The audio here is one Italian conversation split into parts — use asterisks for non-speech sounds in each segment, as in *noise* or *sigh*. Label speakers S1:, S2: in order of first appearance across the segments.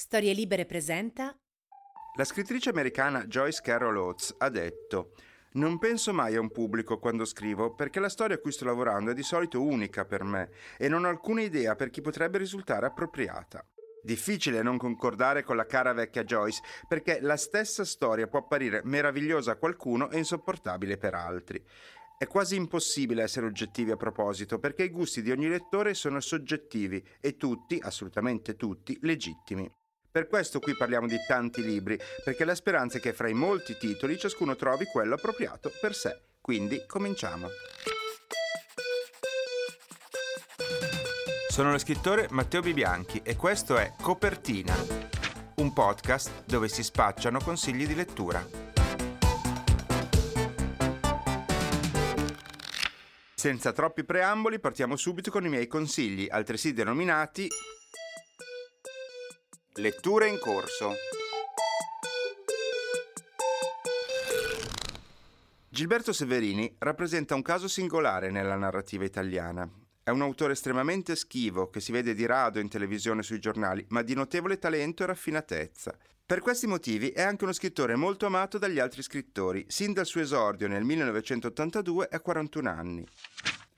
S1: Storie Libere presenta.
S2: La scrittrice americana Joyce Carol Oates ha detto: Non penso mai a un pubblico quando scrivo perché la storia a cui sto lavorando è di solito unica per me e non ho alcuna idea per chi potrebbe risultare appropriata. Difficile non concordare con la cara vecchia Joyce perché la stessa storia può apparire meravigliosa a qualcuno e insopportabile per altri. È quasi impossibile essere oggettivi a proposito, perché i gusti di ogni lettore sono soggettivi e tutti, assolutamente tutti, legittimi. Per questo qui parliamo di tanti libri, perché la speranza è che fra i molti titoli ciascuno trovi quello appropriato per sé. Quindi cominciamo. Sono lo scrittore Matteo Bibianchi e questo è Copertina, un podcast dove si spacciano consigli di lettura. Senza troppi preamboli partiamo subito con i miei consigli, altresì denominati Letture in corso. Gilberto Severini rappresenta un caso singolare nella narrativa italiana. È un autore estremamente schivo che si vede di rado in televisione e sui giornali, ma di notevole talento e raffinatezza. Per questi motivi è anche uno scrittore molto amato dagli altri scrittori, sin dal suo esordio nel 1982 a 41 anni.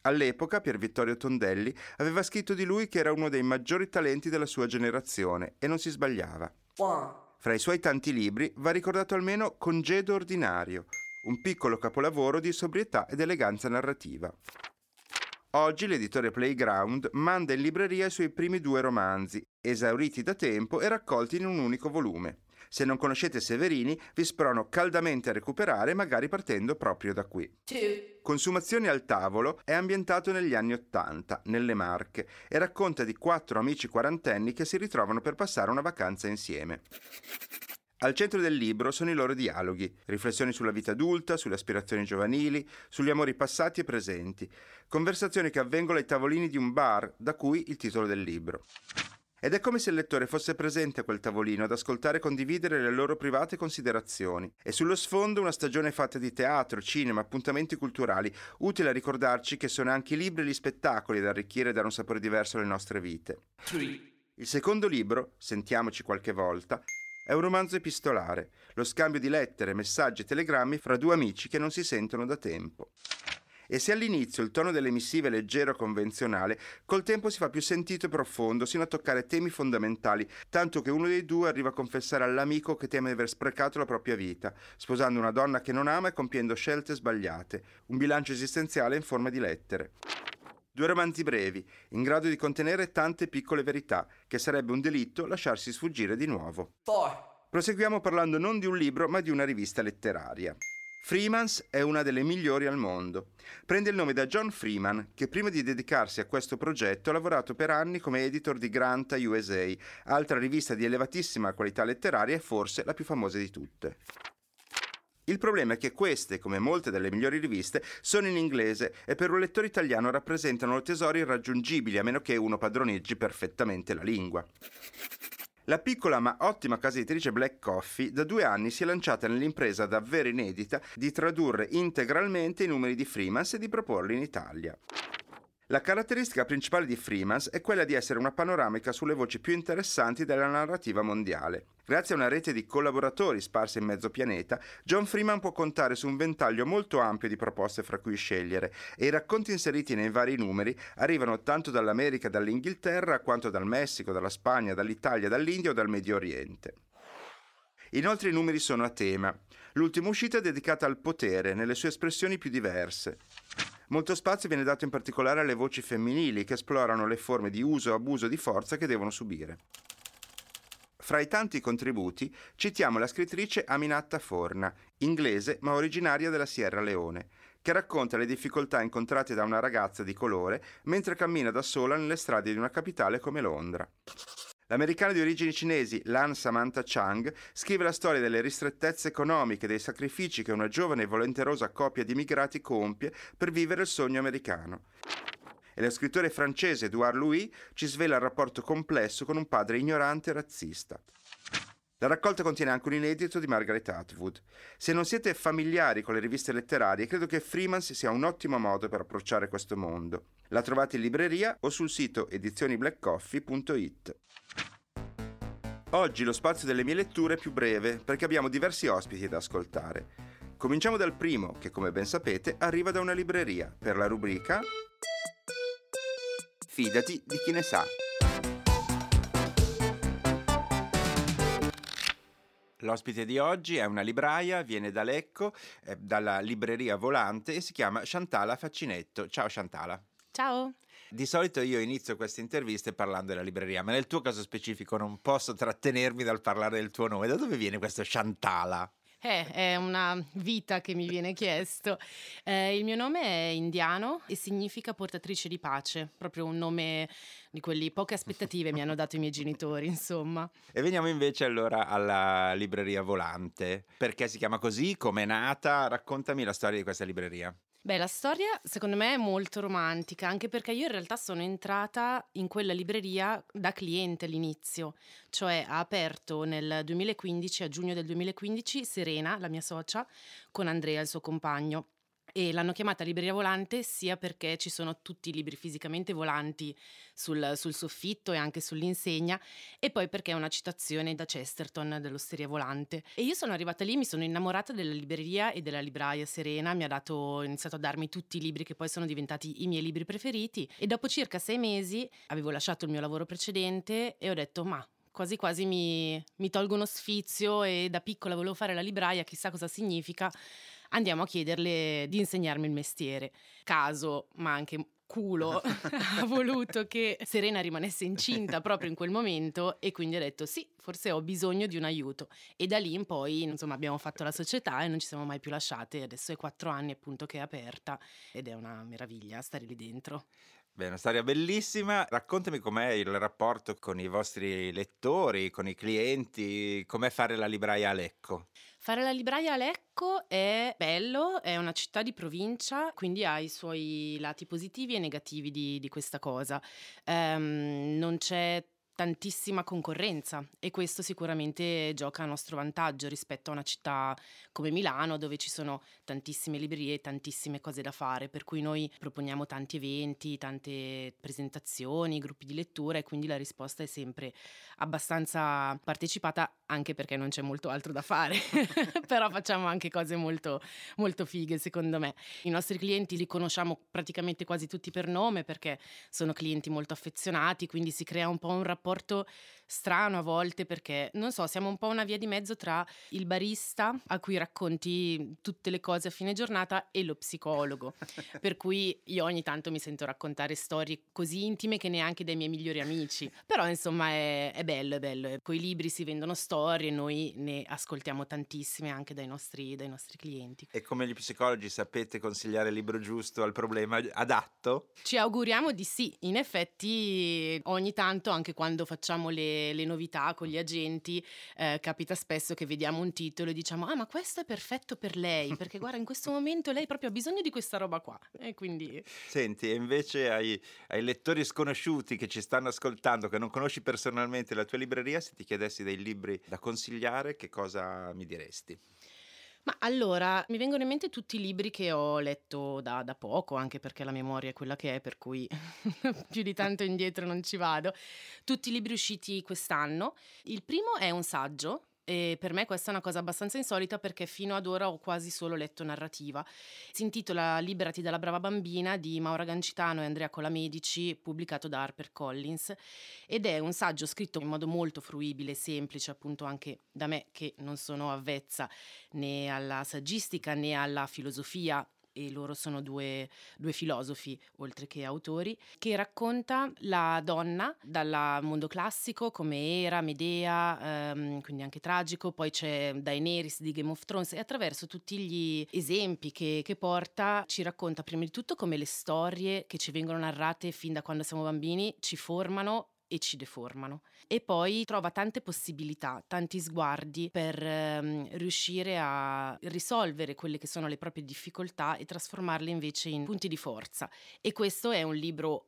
S2: All'epoca Pier Vittorio Tondelli aveva scritto di lui che era uno dei maggiori talenti della sua generazione e non si sbagliava. Fra i suoi tanti libri va ricordato almeno Congedo ordinario, un piccolo capolavoro di sobrietà ed eleganza narrativa. Oggi l'editore Playground manda in libreria i suoi primi due romanzi, esauriti da tempo e raccolti in un unico volume. Se non conoscete Severini, vi sprono caldamente a recuperare, magari partendo proprio da qui. Consumazioni al tavolo è ambientato negli anni Ottanta, nelle Marche, e racconta di quattro amici quarantenni che si ritrovano per passare una vacanza insieme. Al centro del libro sono i loro dialoghi, riflessioni sulla vita adulta, sulle aspirazioni giovanili, sugli amori passati e presenti, conversazioni che avvengono ai tavolini di un bar, da cui il titolo del libro. Ed è come se il lettore fosse presente a quel tavolino ad ascoltare e condividere le loro private considerazioni. E sullo sfondo una stagione fatta di teatro, cinema, appuntamenti culturali, utile a ricordarci che sono anche i libri e gli spettacoli ad arricchire e dare un sapore diverso alle nostre vite. Il secondo libro, Sentiamoci qualche volta, è un romanzo epistolare, lo scambio di lettere, messaggi e telegrammi fra due amici che non si sentono da tempo. E se all'inizio il tono delle missive è leggero e convenzionale, col tempo si fa più sentito e profondo, sino a toccare temi fondamentali, tanto che uno dei due arriva a confessare all'amico che teme di aver sprecato la propria vita, sposando una donna che non ama e compiendo scelte sbagliate, un bilancio esistenziale in forma di lettere. Due romanzi brevi, in grado di contenere tante piccole verità, che sarebbe un delitto lasciarsi sfuggire di nuovo. Four. Proseguiamo parlando non di un libro, ma di una rivista letteraria. Freemans è una delle migliori al mondo. Prende il nome da John Freeman, che prima di dedicarsi a questo progetto ha lavorato per anni come editor di Granta USA, altra rivista di elevatissima qualità letteraria e forse la più famosa di tutte. Il problema è che queste, come molte delle migliori riviste, sono in inglese e per un lettore italiano rappresentano tesori irraggiungibili a meno che uno padroneggi perfettamente la lingua. La piccola ma ottima casa editrice Black Coffee da due anni si è lanciata nell'impresa davvero inedita di tradurre integralmente i numeri di Freemans e di proporli in Italia. La caratteristica principale di Freemans è quella di essere una panoramica sulle voci più interessanti della narrativa mondiale. Grazie a una rete di collaboratori sparsi in mezzo pianeta, John Freeman può contare su un ventaglio molto ampio di proposte fra cui scegliere e i racconti inseriti nei vari numeri arrivano tanto dall'America dall'Inghilterra quanto dal Messico, dalla Spagna, dall'Italia, dall'India o dal Medio Oriente. Inoltre i numeri sono a tema. L'ultima uscita è dedicata al potere nelle sue espressioni più diverse. Molto spazio viene dato in particolare alle voci femminili che esplorano le forme di uso e abuso di forza che devono subire. Fra i tanti contributi citiamo la scrittrice Aminatta Forna, inglese ma originaria della Sierra Leone, che racconta le difficoltà incontrate da una ragazza di colore mentre cammina da sola nelle strade di una capitale come Londra. L'americana di origini cinesi Lan Samantha Chang scrive la storia delle ristrettezze economiche e dei sacrifici che una giovane e volenterosa coppia di immigrati compie per vivere il sogno americano. E lo scrittore francese Edouard Louis ci svela il rapporto complesso con un padre ignorante e razzista. La raccolta contiene anche un inedito di Margaret Atwood. Se non siete familiari con le riviste letterarie, credo che Freemans sia un ottimo modo per approcciare questo mondo. La trovate in libreria o sul sito edizioniblackcoffee.it. Oggi lo spazio delle mie letture è più breve perché abbiamo diversi ospiti da ascoltare. Cominciamo dal primo, che come ben sapete arriva da una libreria, per la rubrica Fidati di chi ne sa. L'ospite di oggi è una libraia, viene da Lecco, eh, dalla libreria Volante e si chiama Chantala Faccinetto. Ciao Chantala.
S1: Ciao.
S2: Di solito io inizio queste interviste parlando della libreria, ma nel tuo caso specifico non posso trattenermi dal parlare del tuo nome. Da dove viene questo Chantala?
S1: Eh, è una vita che mi viene chiesto. Eh, il mio nome è indiano e significa portatrice di pace, proprio un nome di quelli poche aspettative mi hanno dato i miei genitori, insomma.
S2: E veniamo invece allora alla libreria volante. Perché si chiama così? Com'è nata? Raccontami la storia di questa libreria.
S1: Beh, la storia secondo me è molto romantica, anche perché io in realtà sono entrata in quella libreria da cliente all'inizio, cioè ha aperto nel 2015, a giugno del 2015, Serena, la mia socia, con Andrea, il suo compagno e l'hanno chiamata libreria volante sia perché ci sono tutti i libri fisicamente volanti sul, sul, soffitto e anche sull'insegna e poi perché è una citazione da Chesterton dell'osteria volante. E io sono arrivata lì mi sono innamorata della libreria e della libraia Serena mi ha dato, iniziato a darmi tutti i libri che poi sono diventati i miei libri preferiti e dopo circa sei mesi avevo lasciato il mio lavoro precedente e ho detto ma quasi quasi mi, mi tolgo uno sfizio e da piccola volevo fare la libraia chissà cosa significa andiamo a chiederle di insegnarmi il mestiere. Caso, ma anche culo, *laughs* ha voluto che Serena rimanesse incinta proprio in quel momento e quindi ha detto sì, forse ho bisogno di un aiuto. E da lì in poi, insomma, abbiamo fatto la società e non ci siamo mai più lasciate. Adesso è quattro anni appunto che è aperta ed è una meraviglia stare lì dentro.
S2: Beh, una storia bellissima. Raccontami com'è il rapporto con i vostri lettori, con i clienti, com'è fare la libraia a Lecco.
S1: Fare la libraia a Lecco è bello, è una città di provincia, quindi ha i suoi lati positivi e negativi di, di questa cosa. Um, non c'è tantissima concorrenza e questo sicuramente gioca a nostro vantaggio rispetto a una città come Milano dove ci sono tantissime librerie e tantissime cose da fare, per cui noi proponiamo tanti eventi, tante presentazioni, gruppi di lettura e quindi la risposta è sempre abbastanza partecipata anche perché non c'è molto altro da fare, *laughs* però facciamo anche cose molto, molto fighe secondo me. I nostri clienti li conosciamo praticamente quasi tutti per nome perché sono clienti molto affezionati, quindi si crea un po' un rapporto strano a volte perché, non so, siamo un po' una via di mezzo tra il barista a cui racconti tutte le cose a fine giornata e lo psicologo. *laughs* per cui io ogni tanto mi sento raccontare storie così intime che neanche dai miei migliori amici. Però insomma è, è bello, è bello. Con i libri si vendono storie, noi ne ascoltiamo tantissime anche dai nostri, dai nostri clienti.
S2: E come gli psicologi sapete consigliare il libro giusto al problema adatto?
S1: Ci auguriamo di sì. In effetti ogni tanto, anche quando facciamo le le, novità con gli agenti, eh, capita spesso che vediamo un titolo e diciamo ah ma questo è perfetto per lei, perché guarda in questo momento lei proprio ha bisogno di questa roba qua. E quindi...
S2: Senti, e invece ai, ai lettori sconosciuti che ci stanno ascoltando, che non conosci personalmente la tua libreria, se ti chiedessi dei libri da consigliare, che cosa mi diresti?
S1: Ma allora, mi vengono in mente tutti i libri che ho letto da, da poco, anche perché la memoria è quella che è, per cui *laughs* più di tanto indietro non ci vado. Tutti i libri usciti quest'anno. Il primo è un saggio e per me questa è una cosa abbastanza insolita perché fino ad ora ho quasi solo letto narrativa. Si intitola Liberati dalla brava bambina di Maura Gancitano e Andrea Colamedici, pubblicato da HarperCollins ed è un saggio scritto in modo molto fruibile, semplice, appunto anche da me che non sono avvezza né alla saggistica né alla filosofia e loro sono due, due, filosofi, oltre che autori, che racconta la donna dal mondo classico come era, Medea, ehm, quindi anche tragico, poi c'è Daenerys di Game of Thrones e attraverso tutti gli esempi che, che porta ci racconta prima di tutto come le storie che ci vengono narrate fin da quando siamo bambini ci formano e ci deformano. E poi trova tante possibilità, tanti sguardi per ehm, riuscire a risolvere quelle che sono le proprie difficoltà e trasformarle invece in punti di forza. E questo è un libro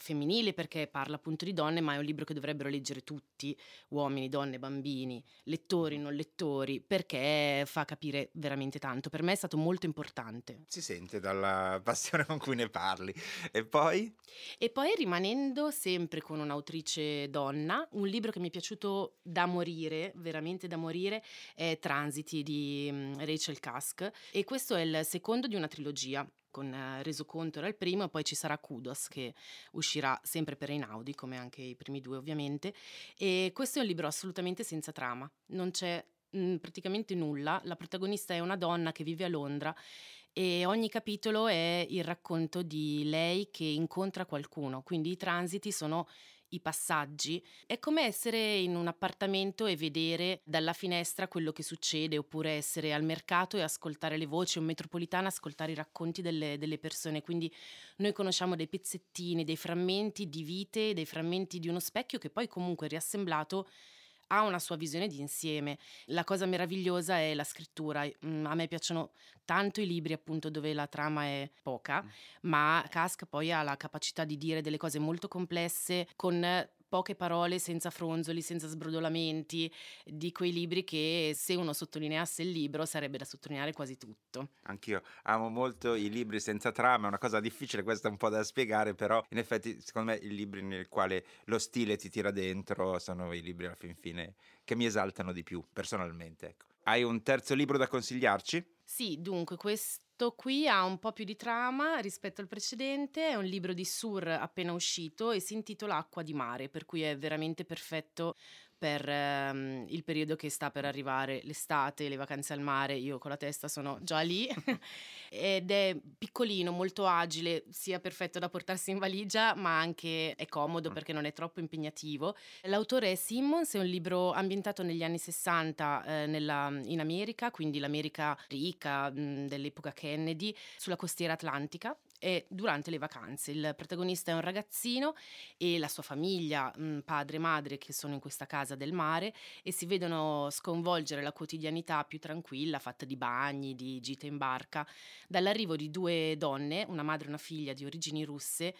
S1: femminile perché parla appunto di donne, ma è un libro che dovrebbero leggere tutti, uomini, donne, bambini, lettori, non lettori, perché fa capire veramente tanto. Per me è stato molto importante.
S2: Si sente dalla *laughs* passione con cui ne parli. E poi?
S1: E poi rimanendo sempre con un'autrice donna, un libro che mi è piaciuto da morire, veramente da morire, è Transiti di mm, Rachel Kask e questo è il secondo di una trilogia con eh, Resoconto era il primo e poi ci sarà Kudos che uscirà sempre per Einaudi come anche i primi due ovviamente. E questo è un libro assolutamente senza trama, non c'è mh, mm, praticamente nulla, la protagonista è una donna che vive a Londra e ogni capitolo è il racconto di lei che incontra qualcuno, quindi i transiti sono i passaggi. È come essere in un appartamento e vedere dalla finestra quello che succede, oppure essere al mercato e ascoltare le voci, o metropolitana ascoltare i racconti delle, delle persone. Quindi noi conosciamo dei pezzettini, dei frammenti di vite, dei frammenti di uno specchio che poi comunque riassemblato ha una sua visione di insieme. La cosa meravigliosa è la scrittura. Mm, a me piacciono tanto i libri appunto dove la trama è poca, mm. ma Kask poi ha la capacità di dire delle cose molto complesse con poche parole, senza fronzoli, senza sbrodolamenti, di quei libri che se uno sottolineasse il libro sarebbe da sottolineare quasi tutto.
S2: Anch'io amo molto i libri senza trama, è una cosa difficile, questa è un po' da spiegare, però in effetti secondo me i libri nel quale lo stile ti tira dentro sono i libri alla fin fine che mi esaltano di più, personalmente. Ecco. Hai un terzo libro da consigliarci?
S1: Sì, dunque questo qui ha un po' più di trama rispetto al precedente, è un libro di Sur appena uscito e si intitola Acqua di mare, per cui è veramente perfetto per ehm, il periodo che sta per arrivare, l'estate, le vacanze al mare, io con la testa sono già lì *laughs* ed è piccolino, molto agile, sia perfetto da portarsi in valigia, ma anche è comodo mm. perché non è troppo impegnativo. L'autore è Simmons, è un libro ambientato negli anni 60 eh, nella, in America, quindi l'America ricca mh, dell'epoca Kennedy, sulla costiera atlantica e durante le vacanze. Il protagonista è un ragazzino e la sua famiglia, mh, padre e madre, che sono in questa casa del mare e si vedono sconvolgere la quotidianità più tranquilla, fatta di bagni, di gite in barca, dall'arrivo di due donne, una madre e una figlia di origini russe,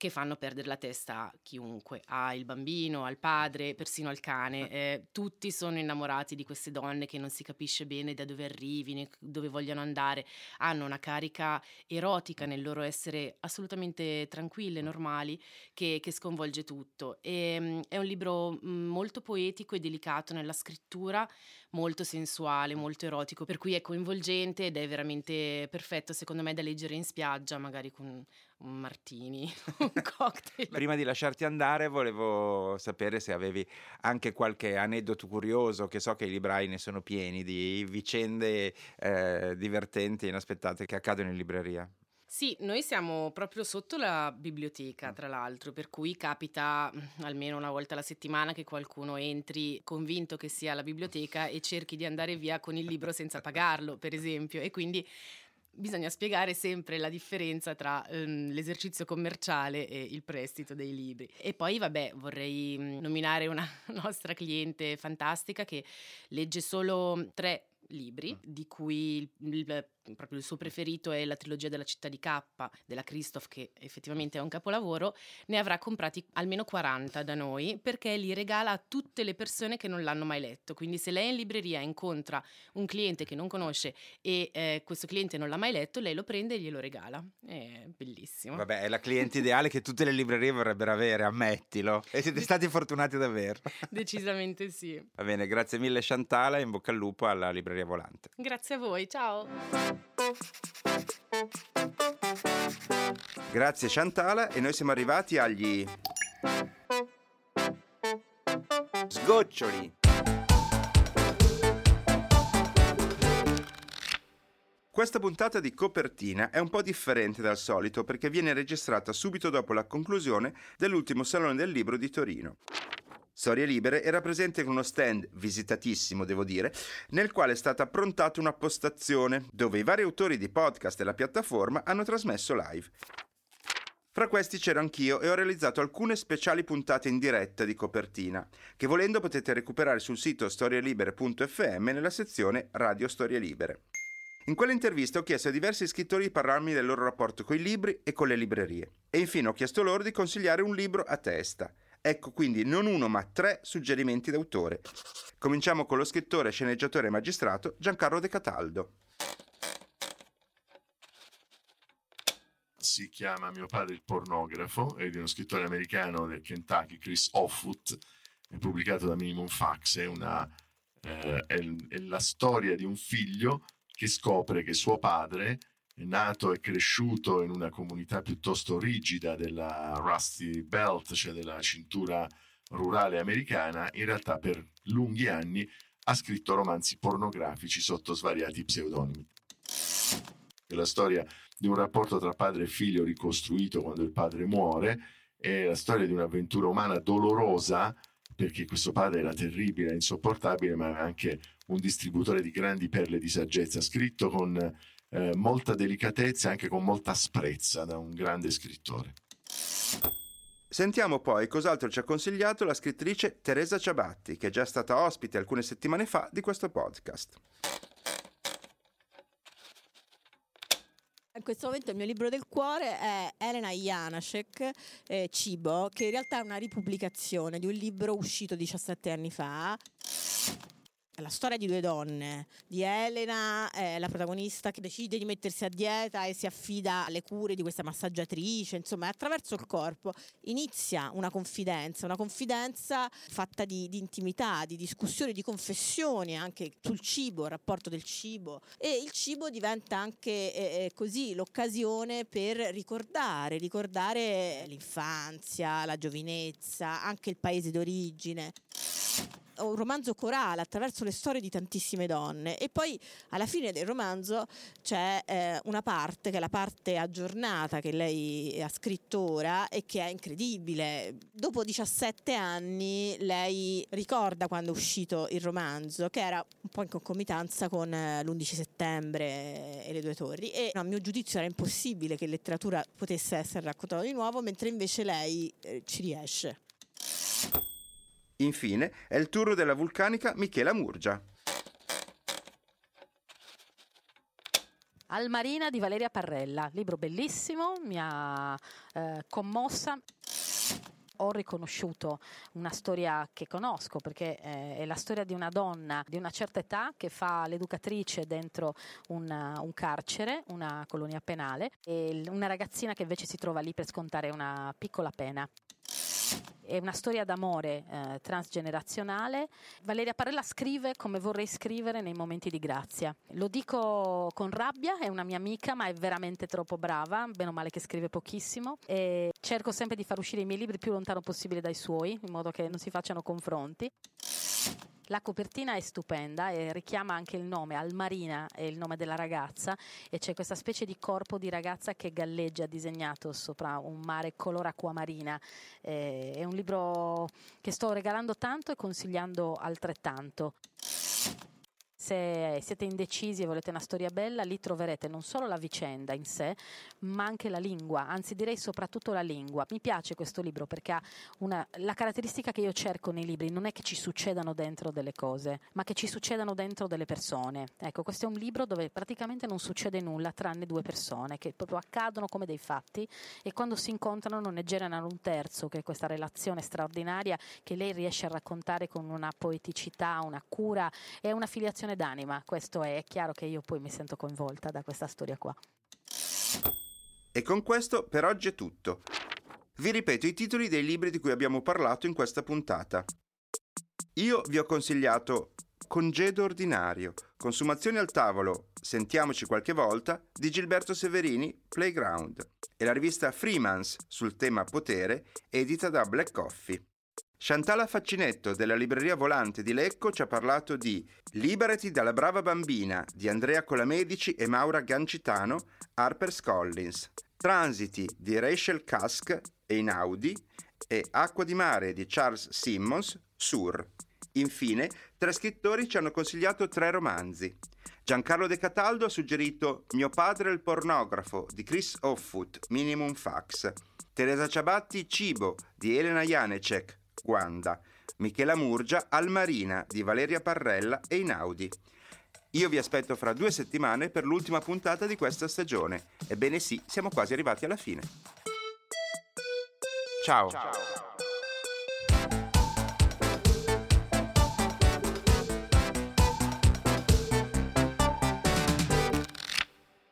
S1: che fanno perdere la testa a chiunque, al bambino, al padre, persino al cane. Eh, tutti sono innamorati di queste donne che non si capisce bene da dove arrivino, dove vogliono andare. Hanno una carica erotica nel loro essere assolutamente tranquille, normali, che, che sconvolge tutto. E, um, è un libro mm, molto poetico e delicato nella scrittura, molto sensuale, molto erotico, per cui è coinvolgente ed è veramente perfetto secondo me da leggere in spiaggia, magari con un martini, *laughs* un cocktail.
S2: Prima di lasciarti andare volevo sapere se avevi anche qualche aneddoto curioso, che so che i librai ne sono pieni, di vicende eh, divertenti e inaspettate che accadono in libreria.
S1: Sì, noi siamo proprio sotto la biblioteca, mm. tra l'altro, per cui capita mm, almeno una volta alla settimana che qualcuno entri convinto che sia la biblioteca e cerchi di andare via con il libro senza pagarlo, per esempio, e quindi bisogna spiegare sempre la differenza tra um, l'esercizio commerciale e il prestito dei libri. E poi, vabbè, vorrei mm, nominare una *laughs* nostra cliente fantastica che legge solo tre libri, di cui il, il proprio il suo preferito è la trilogia della città di K della Christoph, che effettivamente è un capolavoro, ne avrà comprati almeno 40 da noi perché li regala a tutte le persone che non l'hanno mai letto. Quindi se lei in libreria incontra un cliente che non conosce e eh, questo cliente non l'ha mai letto, lei lo prende e glielo regala. È bellissimo.
S2: Vabbè, è la cliente ideale che tutte le librerie vorrebbero avere, ammettilo. E siete stati fortunati ad averlo. *laughs*
S1: Decisamente sì.
S2: Va bene, grazie mille Chantala e in bocca al lupo alla libreria volante.
S1: Grazie a voi, ciao.
S2: Grazie Chantala e noi siamo arrivati agli sgoccioli. Questa puntata di copertina è un po' differente dal solito perché viene registrata subito dopo la conclusione dell'ultimo Salone del Libro di Torino. Storie Libere era presente con uno stand visitatissimo, devo dire, nel quale è stata approntata una postazione dove i vari autori di podcast della piattaforma hanno trasmesso live. Fra questi c'ero anch'io e ho realizzato alcune speciali puntate in diretta di copertina, che volendo potete recuperare sul sito storielibere.fm nella sezione Radio Storie Libere. In quell'intervista ho chiesto a diversi scrittori di parlarmi del loro rapporto con i libri e con le librerie. E infine ho chiesto loro di consigliare un libro a testa. Ecco quindi non uno ma tre suggerimenti d'autore. Cominciamo con lo scrittore, sceneggiatore e magistrato Giancarlo De Cataldo.
S3: Si chiama Mio padre il pornografo, è di uno scrittore americano del Kentucky, Chris Offutt, è pubblicato da Minimum Fax, è, una, eh, è, è la storia di un figlio che scopre che suo padre nato e cresciuto in una comunità piuttosto rigida della Rusty Belt, cioè della cintura rurale americana, in realtà per lunghi anni ha scritto romanzi pornografici sotto svariati pseudonimi. La storia di un rapporto tra padre e figlio ricostruito quando il padre muore, è la storia di un'avventura umana dolorosa perché questo padre era terribile, insopportabile, ma anche un distributore di grandi perle di saggezza, scritto con eh, molta delicatezza e anche con molta asprezza da un grande scrittore.
S2: Sentiamo poi cos'altro ci ha consigliato la scrittrice Teresa Ciabatti, che è già stata ospite alcune settimane fa di questo podcast.
S4: In questo momento il mio libro del cuore è Elena Janacek, eh, Cibo, che in realtà è una ripubblicazione di un libro uscito 17 anni fa la storia di due donne, di Elena, eh, la protagonista che decide di mettersi a dieta e si affida alle cure di questa massaggiatrice, insomma, attraverso il corpo. Inizia una confidenza, una confidenza fatta di, di intimità, di discussioni, di confessioni anche sul cibo, il rapporto del cibo. E il cibo diventa anche eh, eh così l'occasione per ricordare, ricordare l'infanzia, la giovinezza, anche il paese d'origine un romanzo corale attraverso le storie di tantissime donne e poi alla fine del romanzo c'è eh, una parte che è la parte aggiornata che lei ha scritto ora e che è incredibile. Dopo 17 anni lei ricorda quando è uscito il romanzo che era un po' in concomitanza con eh, l'11 settembre e le due torri e a mio giudizio era impossibile che letteratura potesse essere raccontata di nuovo mentre invece lei eh, ci riesce.
S2: Infine è il turno della vulcanica Michela Murgia.
S5: Almarina di Valeria Parrella, libro bellissimo, mi ha eh, commossa ho riconosciuto una storia che conosco perché eh, è la storia di una donna di una certa età che fa l'educatrice dentro una, un carcere, una colonia penale e una ragazzina che invece si trova lì per scontare una piccola pena è una storia d'amore eh, transgenerazionale. Valeria Parella scrive come vorrei scrivere nei momenti di grazia. Lo dico con rabbia, è una mia amica, ma è veramente troppo brava, bene o male che scrive pochissimo. E cerco sempre di far uscire i miei libri più lontano possibile dai suoi, in modo che non si facciano confronti. La copertina è stupenda e richiama anche il nome, Almarina è il nome della ragazza e c'è questa specie di corpo di ragazza che galleggia disegnato sopra un mare color acquamarina. Eh, è un libro che sto regalando tanto e consigliando altrettanto. Se siete indecisi e volete una storia bella, lì troverete non solo la vicenda in sé, ma anche la lingua, anzi direi soprattutto la lingua. Mi piace questo libro perché ha una, la caratteristica che io cerco nei libri non è che ci succedano dentro delle cose, ma che ci succedano dentro delle persone. Ecco, questo è un libro dove praticamente non succede nulla tranne due persone che proprio accadono come dei fatti e quando si incontrano non ne generano un terzo, che è questa relazione straordinaria che lei riesce a raccontare con una poeticità, una cura e una filiazione questione d'anima, questo è, è chiaro che io poi mi sento coinvolta da questa storia qua.
S2: E con questo per oggi è tutto. Vi ripeto i titoli dei libri di cui abbiamo parlato in questa puntata. Io vi ho consigliato Congedo ordinario, Consumazioni al tavolo, Sentiamoci qualche volta di Gilberto Severini, Playground, e la rivista Freemans sul tema potere, edita da Black Coffee. Chantal Faccinetto della libreria volante di Lecco ci ha parlato di Liberati dalla brava bambina di Andrea Colamedici e Maura Gancitano, Harper's Collins, Transiti di Rachel Kask e Inaudi e Acqua di mare di Charles Simmons, Sur. Infine, tre scrittori ci hanno consigliato tre romanzi. Giancarlo De Cataldo ha suggerito Mio padre il pornografo di Chris Offutt, Minimum Fax. Teresa Ciabatti, Cibo di Elena Janecek, Guanda, Michela Murgia, Almarina di Valeria Parrella e Inaudi. Io vi aspetto fra due settimane per l'ultima puntata di questa stagione. Ebbene sì, siamo quasi arrivati alla fine. Ciao. Ciao.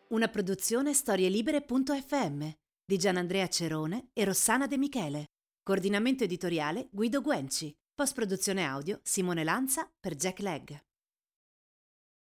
S6: Una produzione storielibere.fm di Gianandrea Cerone e Rossana De Michele. Coordinamento editoriale Guido Guenci. Post produzione audio Simone Lanza per Jack Legg.